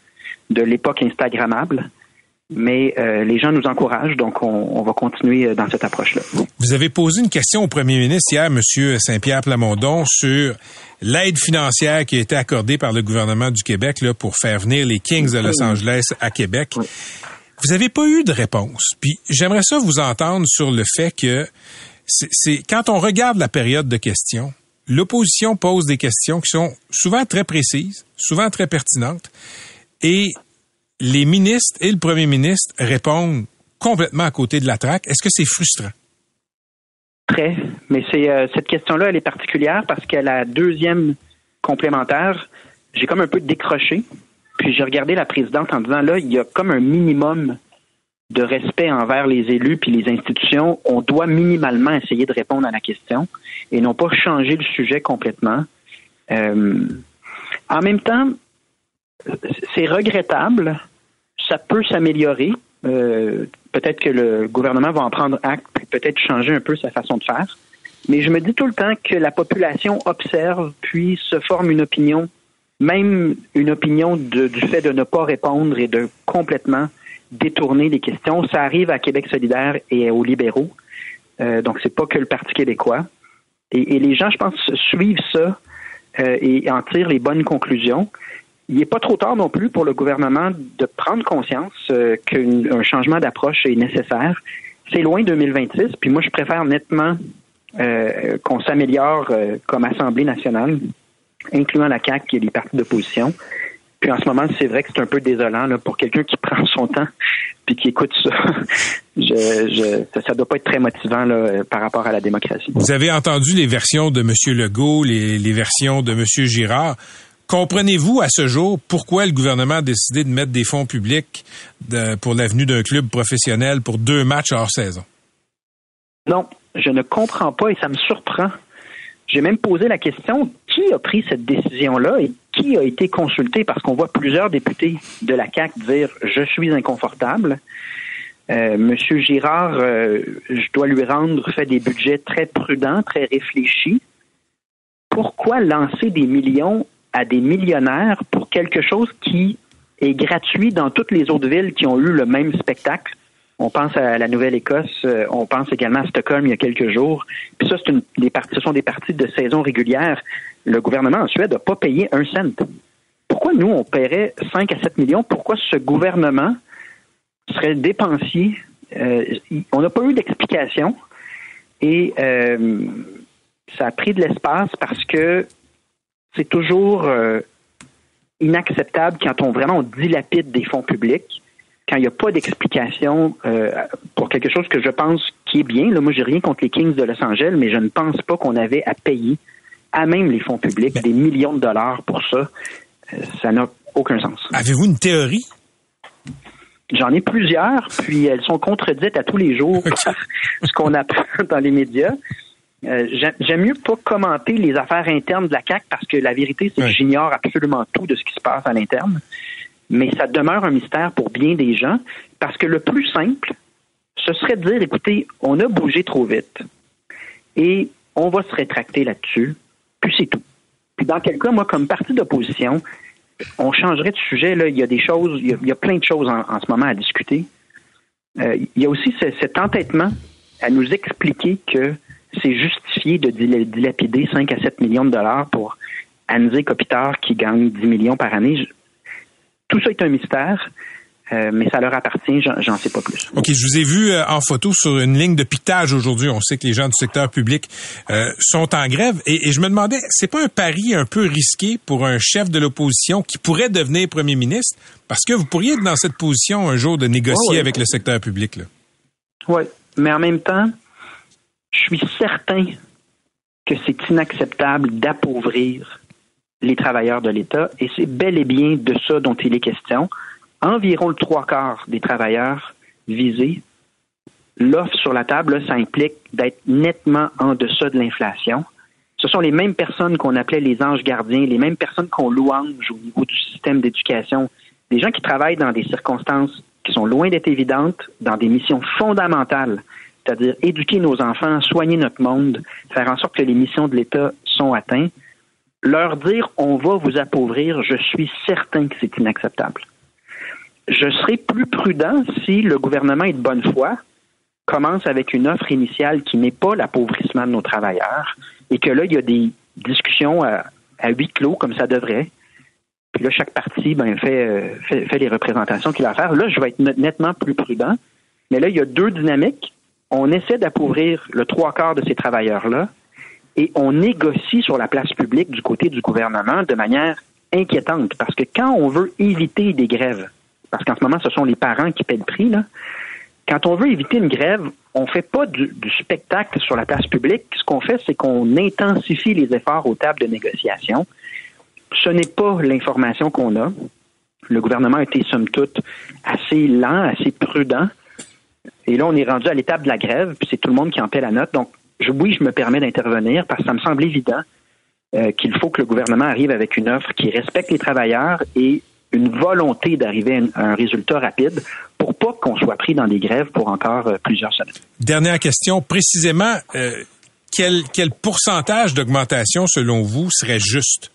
L: de l'époque Instagrammable mais euh, les gens nous encouragent, donc on, on va continuer euh, dans cette approche-là.
C: Vous avez posé une question au premier ministre hier, M. Saint-Pierre Plamondon, sur l'aide financière qui a été accordée par le gouvernement du Québec là, pour faire venir les Kings de Los Angeles à Québec. Vous n'avez pas eu de réponse. Puis j'aimerais ça vous entendre sur le fait que c'est quand on regarde la période de questions, l'opposition pose des questions qui sont souvent très précises, souvent très pertinentes, et les ministres et le premier ministre répondent complètement à côté de la traque. Est-ce que c'est frustrant?
L: Très. Mais c'est euh, cette question-là, elle est particulière parce qu'à la deuxième complémentaire, j'ai comme un peu décroché. Puis j'ai regardé la présidente en disant là, il y a comme un minimum de respect envers les élus puis les institutions. On doit minimalement essayer de répondre à la question et non pas changer le sujet complètement. Euh, en même temps, c'est regrettable. Ça peut s'améliorer. Euh, peut-être que le gouvernement va en prendre acte, peut-être changer un peu sa façon de faire. Mais je me dis tout le temps que la population observe, puis se forme une opinion, même une opinion du fait de ne pas répondre et de complètement détourner les questions. Ça arrive à Québec solidaire et aux libéraux. Euh, donc, c'est pas que le Parti québécois. Et, les gens, je pense, suivent ça euh, et en tirent les bonnes conclusions il n'est pas trop tard non plus pour le gouvernement de prendre conscience euh, qu'un changement d'approche est nécessaire. C'est loin 2026, puis moi je préfère nettement euh, qu'on s'améliore euh, comme Assemblée nationale, incluant la CAQ et les partis d'opposition. Puis en ce moment, c'est vrai que c'est un peu désolant là, pour quelqu'un qui <laughs> prend son temps puis qui écoute ça. <laughs> je, je, ça ne doit pas être très motivant là, par rapport à la démocratie.
C: Vous avez entendu les versions de M. Legault, les, les versions de M. Girard. Comprenez-vous à ce jour pourquoi le gouvernement a décidé de mettre des fonds publics pour l'avenue d'un club professionnel pour deux matchs hors saison?
L: Non, je ne comprends pas et ça me surprend. J'ai même posé la question qui a pris cette décision-là et qui a été consulté? Parce qu'on voit plusieurs députés de la CAC dire je suis inconfortable. Euh, Monsieur Girard, euh, je dois lui rendre fait des budgets très prudents, très réfléchis. Pourquoi lancer des millions à des millionnaires pour quelque chose qui est gratuit dans toutes les autres villes qui ont eu le même spectacle. On pense à la Nouvelle-Écosse, euh, on pense également à Stockholm il y a quelques jours. Puis ça, c'est une, des parties, ce sont des parties de saison régulière. Le gouvernement en Suède n'a pas payé un cent. Pourquoi nous, on paierait 5 à 7 millions? Pourquoi ce gouvernement serait dépensier? Euh, on n'a pas eu d'explication et euh, ça a pris de l'espace parce que c'est toujours euh, inacceptable quand on vraiment dilapide des fonds publics, quand il n'y a pas d'explication euh, pour quelque chose que je pense qui est bien. Là, moi, j'ai rien contre les Kings de Los Angeles, mais je ne pense pas qu'on avait à payer à même les fonds publics des millions de dollars pour ça. Ça n'a aucun sens.
C: Avez-vous une théorie?
L: J'en ai plusieurs, puis elles sont contredites à tous les jours <laughs> par ce qu'on apprend dans les médias. Euh, j'aime- mieux pas commenter les affaires internes de la CAC parce que la vérité, c'est que j'ignore absolument tout de ce qui se passe à l'interne. Mais ça demeure un mystère pour bien des gens parce que le plus simple, ce serait de dire, écoutez, on a bougé trop vite et on va se rétracter là-dessus, puis c'est tout. Puis dans quel cas, moi, comme parti d'opposition, on changerait de sujet. Là. Il y a des choses, il y a, il y a plein de choses en, en ce moment à discuter. Euh, il y a aussi ce- cet entêtement à nous expliquer que c'est justifié de dila- dilapider 5 à 7 millions de dollars pour Anzé Kopitar qui gagne 10 millions par année. Tout ça est un mystère, euh, mais ça leur appartient, j'en- sais pas plus.
C: OK, je vous ai vu euh, en photo sur une ligne de piquetage aujourd'hui. On sait que les gens du secteur public euh, sont en grève. Et, et je me demandais, c'est pas un pari un peu risqué pour un chef de l'opposition qui pourrait devenir premier ministre? Parce que vous pourriez être dans cette position un jour de négocier avec le secteur public. Là.
L: Oui, mais en même temps, je suis certain que c'est inacceptable d'appauvrir les travailleurs de l'État et c'est bel et bien de ça dont il est question. Environ le trois quarts des travailleurs visés, l'offre sur la table, ça implique d'être nettement en deçà de l'inflation. Ce sont les mêmes personnes qu'on appelait les anges gardiens, les mêmes personnes qu'on louange au niveau du système d'éducation, des gens qui travaillent dans des circonstances qui sont loin d'être évidentes, dans des missions fondamentales, c'est-à-dire éduquer nos enfants, soigner notre monde, faire en sorte que les missions de l'État sont atteintes. Leur dire on va vous appauvrir, je suis certain que c'est inacceptable. Je serai plus prudent si le gouvernement est de bonne foi, commence avec une offre initiale qui n'est pas l'appauvrissement de nos travailleurs et que là, il y a des discussions à, huis clos comme ça devrait. Puis là, chaque parti ben, fait, euh, fait, fait les représentations qu'il a à faire. Là, je vais être net- nettement plus prudent. Mais là, il y a deux dynamiques. On essaie d'appauvrir le trois quarts de ces travailleurs-là et on négocie sur la place publique du côté du gouvernement de manière inquiétante. Parce que quand on veut éviter des grèves, parce qu'en ce moment, ce sont les parents qui paient le prix, là, quand on veut éviter une grève, on fait pas du, du spectacle sur la place publique. Ce qu'on fait, c'est qu'on intensifie les efforts aux tables de négociation. Ce n'est pas l'information qu'on a. Le gouvernement a été, somme toute, assez lent, assez prudent. Et là, on est rendu à l'étape de la grève, puis c'est tout le monde qui en paie la note. Donc, je, oui, je me permets d'intervenir parce que ça me semble évident euh, qu'il faut que le gouvernement arrive avec une offre qui respecte les travailleurs et une volonté d'arriver à un- à un résultat rapide pour pas qu'on soit pris dans des grèves pour encore euh, plusieurs semaines.
C: Dernière question, précisément, euh, quel, quel pourcentage d'augmentation, selon vous, serait juste?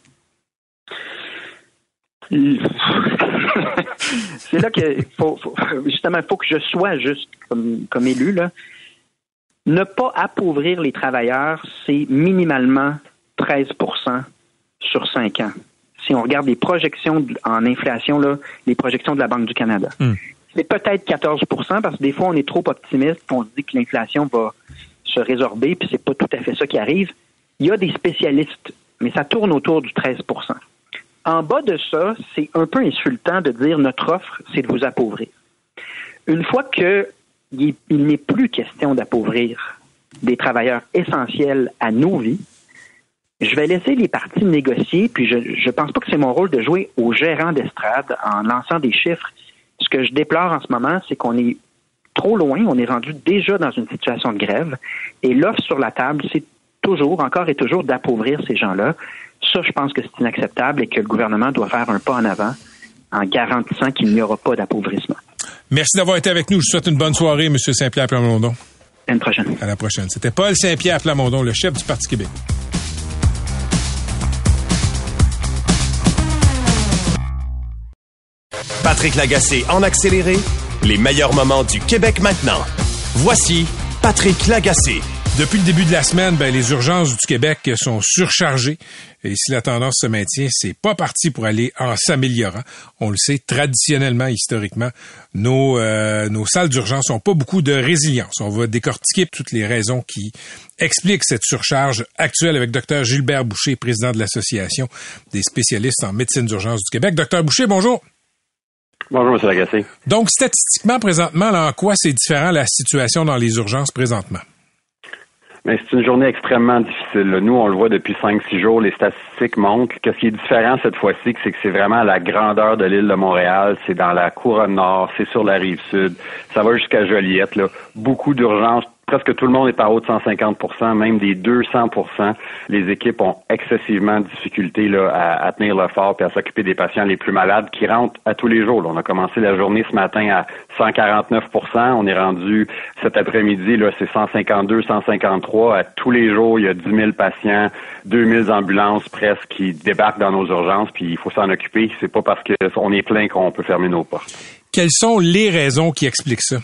C: <laughs>
L: c'est là que faut, faut- <laughs> justement, il faut que je sois juste comme, comme élu. Là. Ne pas appauvrir les travailleurs, c'est minimalement 13 sur 5 ans. Si on regarde les projections en inflation, là, les projections de la Banque du Canada. C'est peut-être 14% parce que des fois, on est trop optimiste, on se dit que l'inflation va se résorber, puis c'est pas tout à fait ça qui arrive. Il y a des spécialistes, mais ça tourne autour du 13 En bas de ça, c'est un peu insultant de dire notre offre, c'est de vous appauvrir. Une fois que il n'est plus question d'appauvrir des travailleurs essentiels à nos vies, je vais laisser les partis négocier, puis je ne pense pas que c'est mon rôle de jouer au gérant d'estrade en lançant des chiffres. Ce que je déplore en ce moment, c'est qu'on est trop loin, on est rendu déjà dans une situation de grève, et l'offre sur la table, c'est toujours, encore et toujours, d'appauvrir ces gens-là. Ça, je pense que c'est inacceptable et que le gouvernement doit faire un pas en avant en garantissant qu'il n'y aura pas d'appauvrissement.
C: Merci d'avoir été avec nous. Je vous souhaite une bonne soirée, M. Saint-Pierre Plamondon.
L: À une prochaine.
C: À la prochaine. C'était Paul Saint-Pierre Plamondon, le chef du Parti québécois.
B: Patrick Lagacé en accéléré, les meilleurs moments du Québec maintenant. Voici Patrick Lagacé.
C: Depuis le début de la semaine, ben, les urgences du Québec sont surchargées. Et si la tendance se maintient, c'est pas parti pour aller en s'améliorant. On le sait, traditionnellement, historiquement, nos, euh, nos salles d'urgence n'ont pas beaucoup de résilience. On va décortiquer toutes les raisons qui expliquent cette surcharge actuelle avec Dr Gilbert Boucher, président de l'Association des spécialistes en médecine d'urgence du Québec. Docteur Boucher, bonjour.
M: Bonjour, M. Lagacé.
C: Donc, statistiquement, présentement, là, en quoi c'est différent la situation dans les urgences présentement?
M: Mais c'est une journée extrêmement difficile. Nous, on le voit depuis 5-6 jours, les statistiques montrent que ce qui est différent cette fois-ci, c'est que c'est vraiment la grandeur de l'île de Montréal, c'est dans la couronne nord, c'est sur la rive sud, ça va jusqu'à Joliette. Là. Beaucoup d'urgences, presque tout le monde est en haut de 150 même des 200 Les équipes ont excessivement de difficulté là, à, tenir le fort et à s'occuper des patients les plus malades qui rentrent à tous les jours. On a commencé la journée ce matin à 149% On est rendu cet après-midi, c'est 152, 153. À tous les jours, il y a 10 000 patients, 2000 ambulances presque qui débarquent dans nos urgences, puis il faut s'en occuper. C'est pas parce qu'on est plein qu'on peut fermer nos portes.
C: Quelles sont les raisons qui expliquent ça?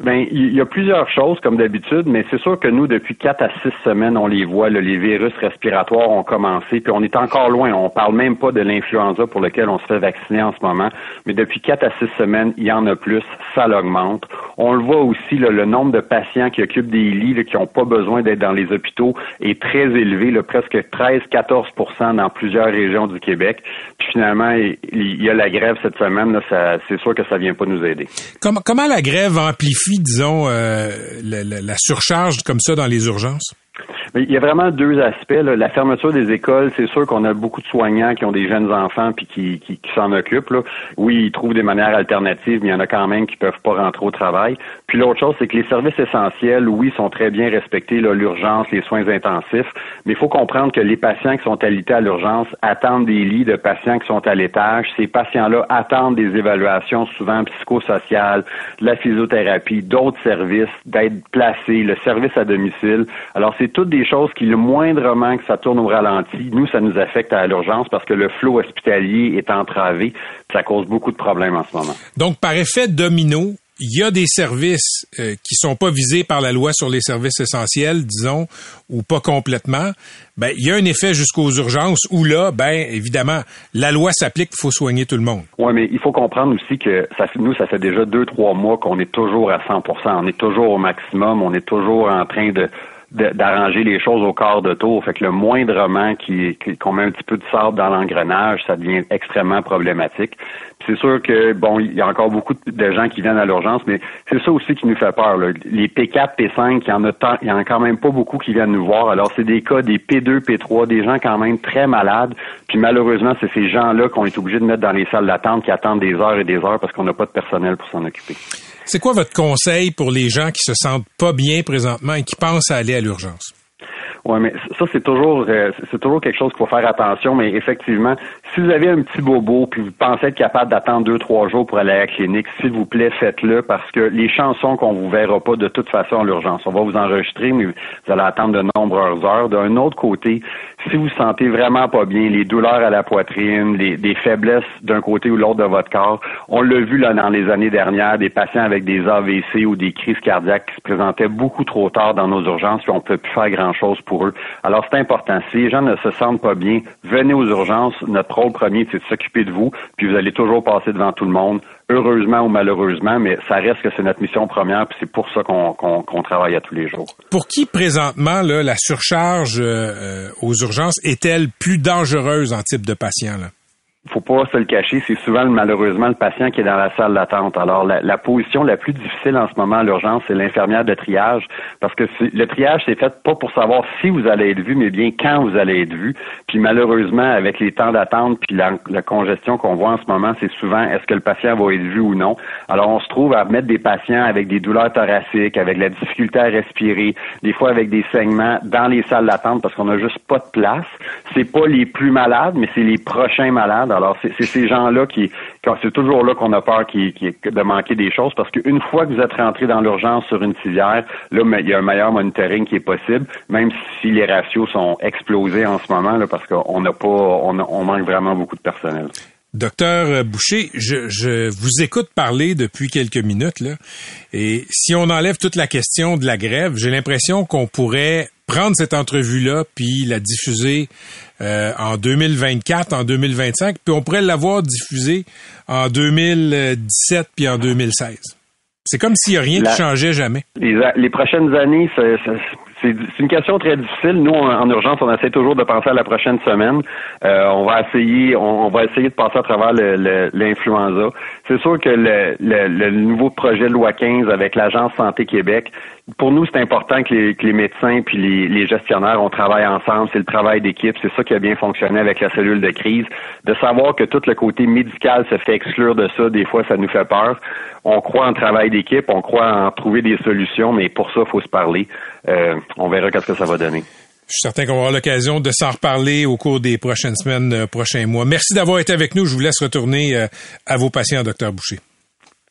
M: Ben, il y a plusieurs choses comme d'habitude, mais c'est sûr que nous, depuis quatre à six semaines, on les voit. les virus respiratoires ont commencé, puis on est encore loin. On parle même pas de l'influenza pour lequel on se fait vacciner en ce moment, mais depuis quatre à six semaines, il y en a plus, ça l'augmente. On le voit aussi, le nombre de patients qui occupent des lits, qui n'ont pas besoin d'être dans les hôpitaux, est très élevé, là, presque 13-14% dans plusieurs régions du Québec. Puis finalement, il y a la grève cette semaine. C'est sûr que ça vient pas nous aider.
C: Comment la grève amplifie, disons, euh, la, la- la surcharge comme ça dans les urgences?
M: Il y a vraiment deux aspects. là. La fermeture des écoles, c'est sûr qu'on a beaucoup de soignants qui ont des jeunes enfants puis qui, qui, qui s'en occupent. là. Oui, ils trouvent des manières alternatives, mais il y en a quand même qui peuvent pas rentrer au travail. Puis l'autre chose, c'est que les services essentiels, oui, sont très bien respectés, l'urgence, les soins intensifs, mais il faut comprendre que les patients qui sont alités à l'urgence attendent des lits de patients qui sont à l'étage. Ces patients-là attendent des évaluations souvent psychosociales, de la physiothérapie, d'autres services, d'être placés, le service à domicile. Alors, c'est toutes des choses qui, le moindrement que ça tourne au ralenti, nous, ça nous affecte à l'urgence parce que le flot hospitalier est entravé. Ça cause beaucoup de problèmes en ce moment.
C: Donc, par effet domino, il y a des services euh, qui sont pas visés par la loi sur les services essentiels, disons, ou pas complètement. Ben, il y a un effet jusqu'aux urgences où là, ben, évidemment, la loi s'applique, il faut soigner tout le monde.
M: Oui, mais il faut comprendre aussi que ça, nous, ça fait déjà deux, trois mois qu'on est toujours à 100% On est toujours au maximum. On est toujours en train de- d'arranger les choses au quart de tour. Fait que le moindrement qui qu'on met un petit peu de sable dans l'engrenage, ça devient extrêmement problématique. C'est sûr que bon, il y a encore beaucoup de gens qui viennent à l'urgence, mais c'est ça aussi qui nous fait peur. là. Les P4, P5, il y en a tant, il y en a quand même pas beaucoup qui viennent nous voir. Alors c'est des cas des P2, P3, des gens quand même très malades. Puis malheureusement, c'est ces gens-là qu'on est obligé de mettre dans les salles d'attente qui attendent des heures et des heures parce qu'on n'a pas de personnel pour s'en occuper.
C: C'est quoi votre conseil pour les gens qui se sentent pas bien présentement et qui pensent à aller à l'urgence?
M: Oui, mais ça, c'est toujours euh, c'est toujours quelque chose qu'il faut faire attention, mais effectivement, si vous avez un petit bobo puis vous pensez être capable d'attendre deux, trois jours pour aller à la clinique, s'il vous plaît, faites-le parce que les chansons qu'on vous verra pas de toute façon à l'urgence. On va vous enregistrer, mais vous allez attendre de nombreuses heures. D'un autre côté, si vous sentez vraiment pas bien, les douleurs à la poitrine, les, faiblesses d'un côté ou l'autre de votre corps, on l'a vu là dans les années dernières, des patients avec des AVC ou des crises cardiaques qui se présentaient beaucoup trop tard dans nos urgences, puis on ne peut plus faire grand-chose pour Alors c'est important. Si les gens ne se sentent pas bien, venez aux urgences. Notre rôle premier, c'est de s'occuper de vous, puis vous allez toujours passer devant tout le monde, heureusement ou malheureusement, mais ça reste que c'est notre mission première, puis c'est pour ça qu'on travaille à tous les jours.
C: Pour qui présentement la surcharge euh, euh, aux urgences est-elle plus dangereuse en type de patient?
M: Faut pas se le cacher, c'est souvent malheureusement le patient qui est dans la salle d'attente. Alors la, la position la plus difficile en ce moment à l'urgence, c'est l'infirmière de triage, parce que le triage c'est fait pas pour savoir si vous allez être vu, mais bien quand vous allez être vu. Puis malheureusement, avec les temps d'attente puis la congestion qu'on voit en ce moment, c'est souvent est-ce que le patient va être vu ou non? Alors on se trouve à mettre des patients avec des douleurs thoraciques, avec la difficulté à respirer, des fois avec des saignements dans les salles d'attente parce qu'on a juste pas de place. C'est pas les plus malades, mais c'est les prochains malades. Alors, c'est ces gens-là qui, c'est toujours là qu'on a peur de manquer des choses, parce qu'une fois que vous êtes rentré dans l'urgence sur une civière, là, il y a un meilleur monitoring qui est possible, même si les ratios sont explosés en ce moment, là, parce qu'on n'a pas, on, on manque vraiment beaucoup de personnel.
C: Docteur Boucher, je, je vous écoute parler depuis quelques minutes là, et si on enlève toute la question de la grève, j'ai l'impression qu'on pourrait prendre cette entrevue-là puis la diffuser euh, en 2024, en 2025, puis on pourrait l'avoir diffusée en 2017 puis en 2016. C'est comme s'il n'y a rien
M: La-
C: qui changeait jamais.
M: Les, les prochaines années, c'est c'est une question très difficile. Nous, en, en urgence, on essaie toujours de penser à la prochaine semaine. Euh, on va essayer, on, on va essayer de passer à travers le- le- l'influenza. C'est sûr que le- le nouveau projet de loi 15 avec l'agence Santé Québec, pour nous, c'est important que les, médecins puis les, les gestionnaires, on travaille ensemble. C'est le travail d'équipe. C'est ça qui a bien fonctionné avec la cellule de crise. De savoir que tout le côté médical se fait exclure de ça, des fois, ça nous fait peur. On croit en travail d'équipe, on croit en trouver des solutions, mais pour ça, il faut se parler. Euh, on verra qu'est-ce que ça va donner.
C: Je suis certain qu'on va avoir l'occasion de s'en reparler au cours des prochaines semaines, euh, prochains mois. Merci d'avoir été avec nous. Je vous laisse retourner euh, à vos patients, docteur Boucher.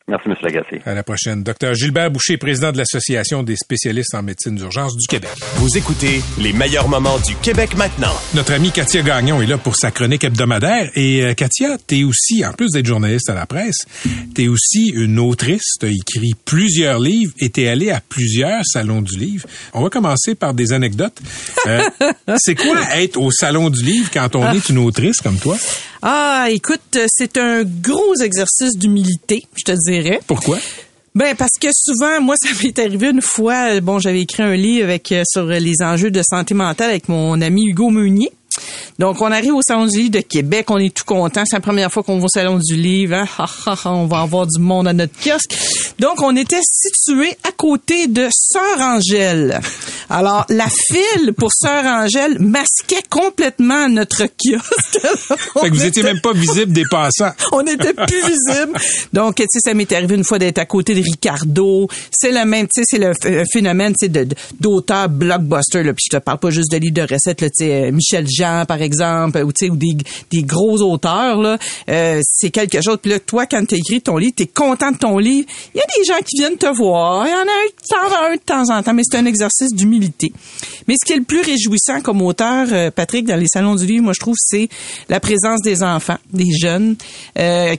M: Merci, M. Lagacé.
C: À la prochaine. Docteur Gilbert Boucher, président de l'Association des spécialistes en médecine d'urgence du Québec.
B: Vous écoutez les meilleurs moments du Québec maintenant.
C: Notre amie Katia Gagnon est là pour sa chronique hebdomadaire. Et euh, Katia, t'es aussi, en plus d'être journaliste à la presse, t'es aussi une autrice. T'as écrit plusieurs livres et t'es allée à plusieurs salons du livre. On va commencer par des anecdotes. Euh, <laughs> c'est quoi être au salon du livre quand on
N: Ah.
C: est une autrice comme toi?
N: Ah, écoute, c'est un gros exercice d'humilité, je te dirais.
C: Pourquoi?
N: Ben parce que souvent, moi, <laughs> ça m'est arrivé une fois. Bon, j'avais écrit un livre avec euh, sur les enjeux de santé mentale avec mon ami Hugo Meunier. Donc, on arrive au Salon du Livre de Québec, on est tout content. C'est la première fois qu'on va au Salon du Livre. hein? Ha, ha, ha, on va avoir du monde à notre kiosque. Donc, on était situé à côté de Sœur Angèle. Alors, la file pour Sœur Angèle masquait complètement notre kiosque. <laughs>
C: Fait que vous étiez même pas visible des passants. <laughs>
N: on n'était plus visible. Donc, tu sais, ça m'est arrivé une fois d'être à côté de Ricardo. C'est le même, tu sais, c'est le un phénomène, tu sais, d'auteurs blockbuster, là. Puis je te parle pas juste de livres de recettes, là, tu sais, euh, Michel Par exemple, ou ou des, des gros auteurs, là. Euh, c'est quelque chose. Puis là, toi, quand tu écrit ton livre, tu es content de ton livre. Il y a des gens qui viennent te voir. Il y en a un, un de temps en temps, mais c'est un exercice d'humilité. Mais ce qui est le plus réjouissant comme auteur, euh, Patrick, dans les salons du livre, moi, je trouve, c'est la présence des enfants, des jeunes, euh,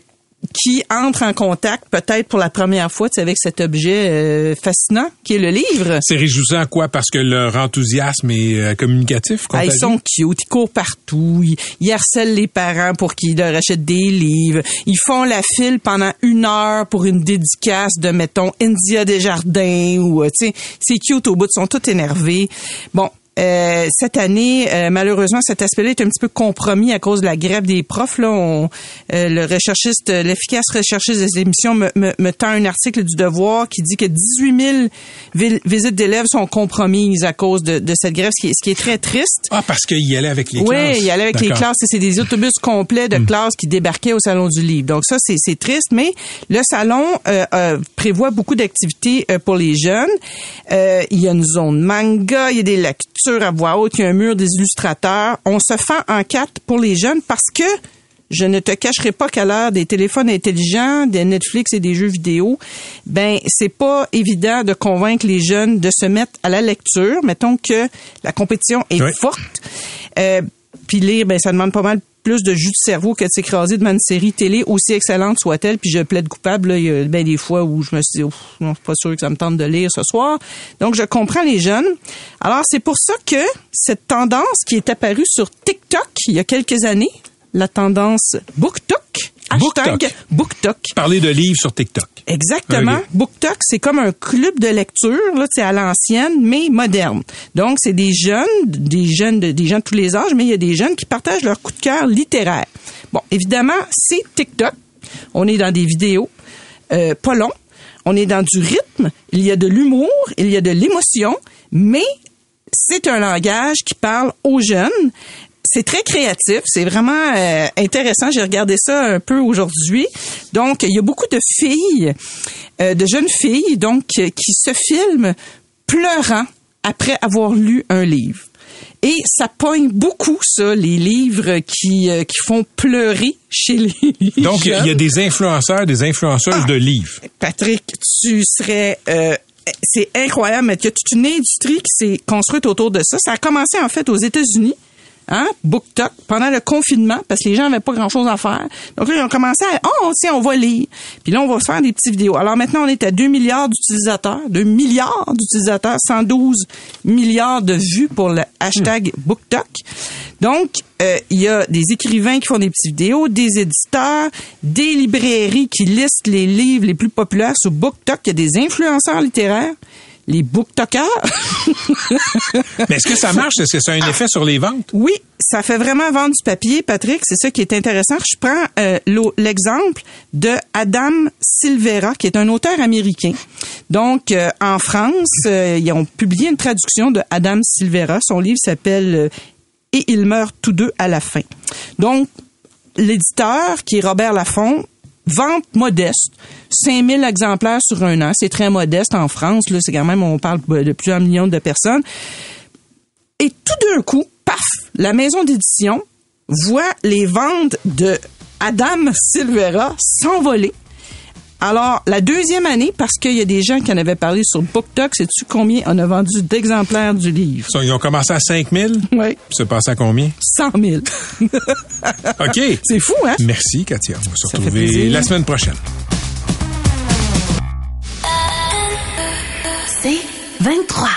N: qui entrent en contact peut-être pour la première fois tu sais, avec cet objet euh, fascinant qui est le livre.
C: C'est réjouissant quoi? Parce que leur enthousiasme est euh, communicatif,
N: Ah, ils sont cute, ils courent partout, ils, ils harcèlent les parents pour qu'ils leur achètent des livres. Ils font la file pendant une heure pour une dédicace de, mettons, India Desjardins ou, euh, tu sais, c'est cute au bout, ils sont tous énervés. Bon, euh, cette année, euh, malheureusement, cet aspect-là est un petit peu compromis à cause de la grève des profs. Là, On- euh, le recherchiste, euh, l'efficace recherchiste des émissions me, me, me tend un article du Devoir qui dit que 18 000 vil- visites d'élèves sont compromises à cause de, de cette grève, ce qui est, ce qui est très triste.
C: Ah, parce qu'il y allait avec les
N: Oui,
C: classes.
N: il y allait avec les classes. C'est des autobus complets de classes qui débarquaient au Salon du Livre. Donc ça, c'est c'est triste, mais le salon euh, euh, prévoit beaucoup d'activités euh, pour les jeunes. Euh, il y a une zone manga, il y a des lectures à voix haute, il y a un mur des illustrateurs. On se fend en quatre pour les jeunes parce que je ne te cacherai pas qu'à l'heure des téléphones intelligents, des Netflix et des jeux vidéo, ben c'est pas évident de convaincre les jeunes de se mettre à la lecture. Mettons que la compétition est
C: Oui.
N: forte. Euh, puis lire, ben ça demande pas mal plus de jus de cerveau que de s'écraser devant une série télé, aussi excellente soit-elle. Puis je plaide coupable, là, il y a ben des fois où je me suis dit, Ouf, non, pas sûr que ça me tente de lire ce soir. Donc je comprends les jeunes. Alors c'est pour ça que cette tendance qui est apparue sur TikTok il y a quelques années, la tendance BookTok, hashtag BookTok.
C: Parler de livres sur TikTok.
N: Exactement.
C: Ok.
N: BookTok, c'est comme un club de lecture, là, c'est à l'ancienne, mais moderne. Donc, c'est des jeunes, des jeunes, de, des gens de tous les âges, mais il y a des jeunes qui partagent leur coup de cœur littéraire. Bon, évidemment, c'est TikTok. On est dans des vidéos, euh, pas longs. On est dans du rythme. Il y a de l'humour, il y a de l'émotion, mais c'est un langage qui parle aux jeunes. C'est très créatif, c'est vraiment euh, intéressant. J'ai regardé ça un peu aujourd'hui. Donc, il y a beaucoup de filles, euh, de jeunes filles, donc euh, qui se filment pleurant après avoir lu un livre. Et ça pogne beaucoup ça, les livres qui euh, qui font pleurer chez les <laughs>
C: Donc, il y a- des influenceurs, des influenceuses de livres.
N: Patrick, tu serais euh, c'est incroyable, mais il y a toute une industrie qui s'est construite autour de ça. Ça a commencé en fait aux États-Unis. Hein, BookTok, pendant le confinement, parce que les gens n'avaient pas grand-chose à faire. Donc là, ils ont commencé à, oh, tiens, on va lire. Puis là, on va se faire des petites vidéos. Alors maintenant, on est à 2 milliards d'utilisateurs, 2 milliards d'utilisateurs, 112 milliards de vues pour le hashtag BookTok. Donc, euh, il y a des écrivains qui font des petites vidéos, des éditeurs, des librairies qui listent les livres les plus populaires sur BookTok. Il y a des influenceurs littéraires. Les booktokers. <laughs>
C: Mais est-ce que ça marche? Est-ce que ça a un effet sur les ventes?
N: Oui, ça fait vraiment vendre du papier, Patrick. C'est ça qui est intéressant. Je prends euh, l'exemple de Adam Silvera, qui est un auteur américain. Donc, euh, en France, euh, ils ont publié une traduction de Adam Silvera. Son livre s'appelle Et ils meurent tous deux à la fin. Donc, l'éditeur, qui est Robert Laffont, vente modeste, 5000 exemplaires sur un an. C'est très modeste en France. Là, c'est quand même, on parle de plusieurs millions de personnes. Et tout d'un coup, paf, la maison d'édition voit les ventes de Adam Silvera s'envoler. Alors, la deuxième année, parce qu'il y a des gens qui en avaient parlé sur BookTok, sais-tu combien on a vendu d'exemplaires du livre?
C: Ça, Ils ont commencé à 5 000?
N: Oui.
C: C'est passé à combien?
N: 100 000.
C: OK. <laughs>
N: C'est fou, hein?
C: Merci, Katia. On va se retrouver la semaine prochaine.
A: C'est 23.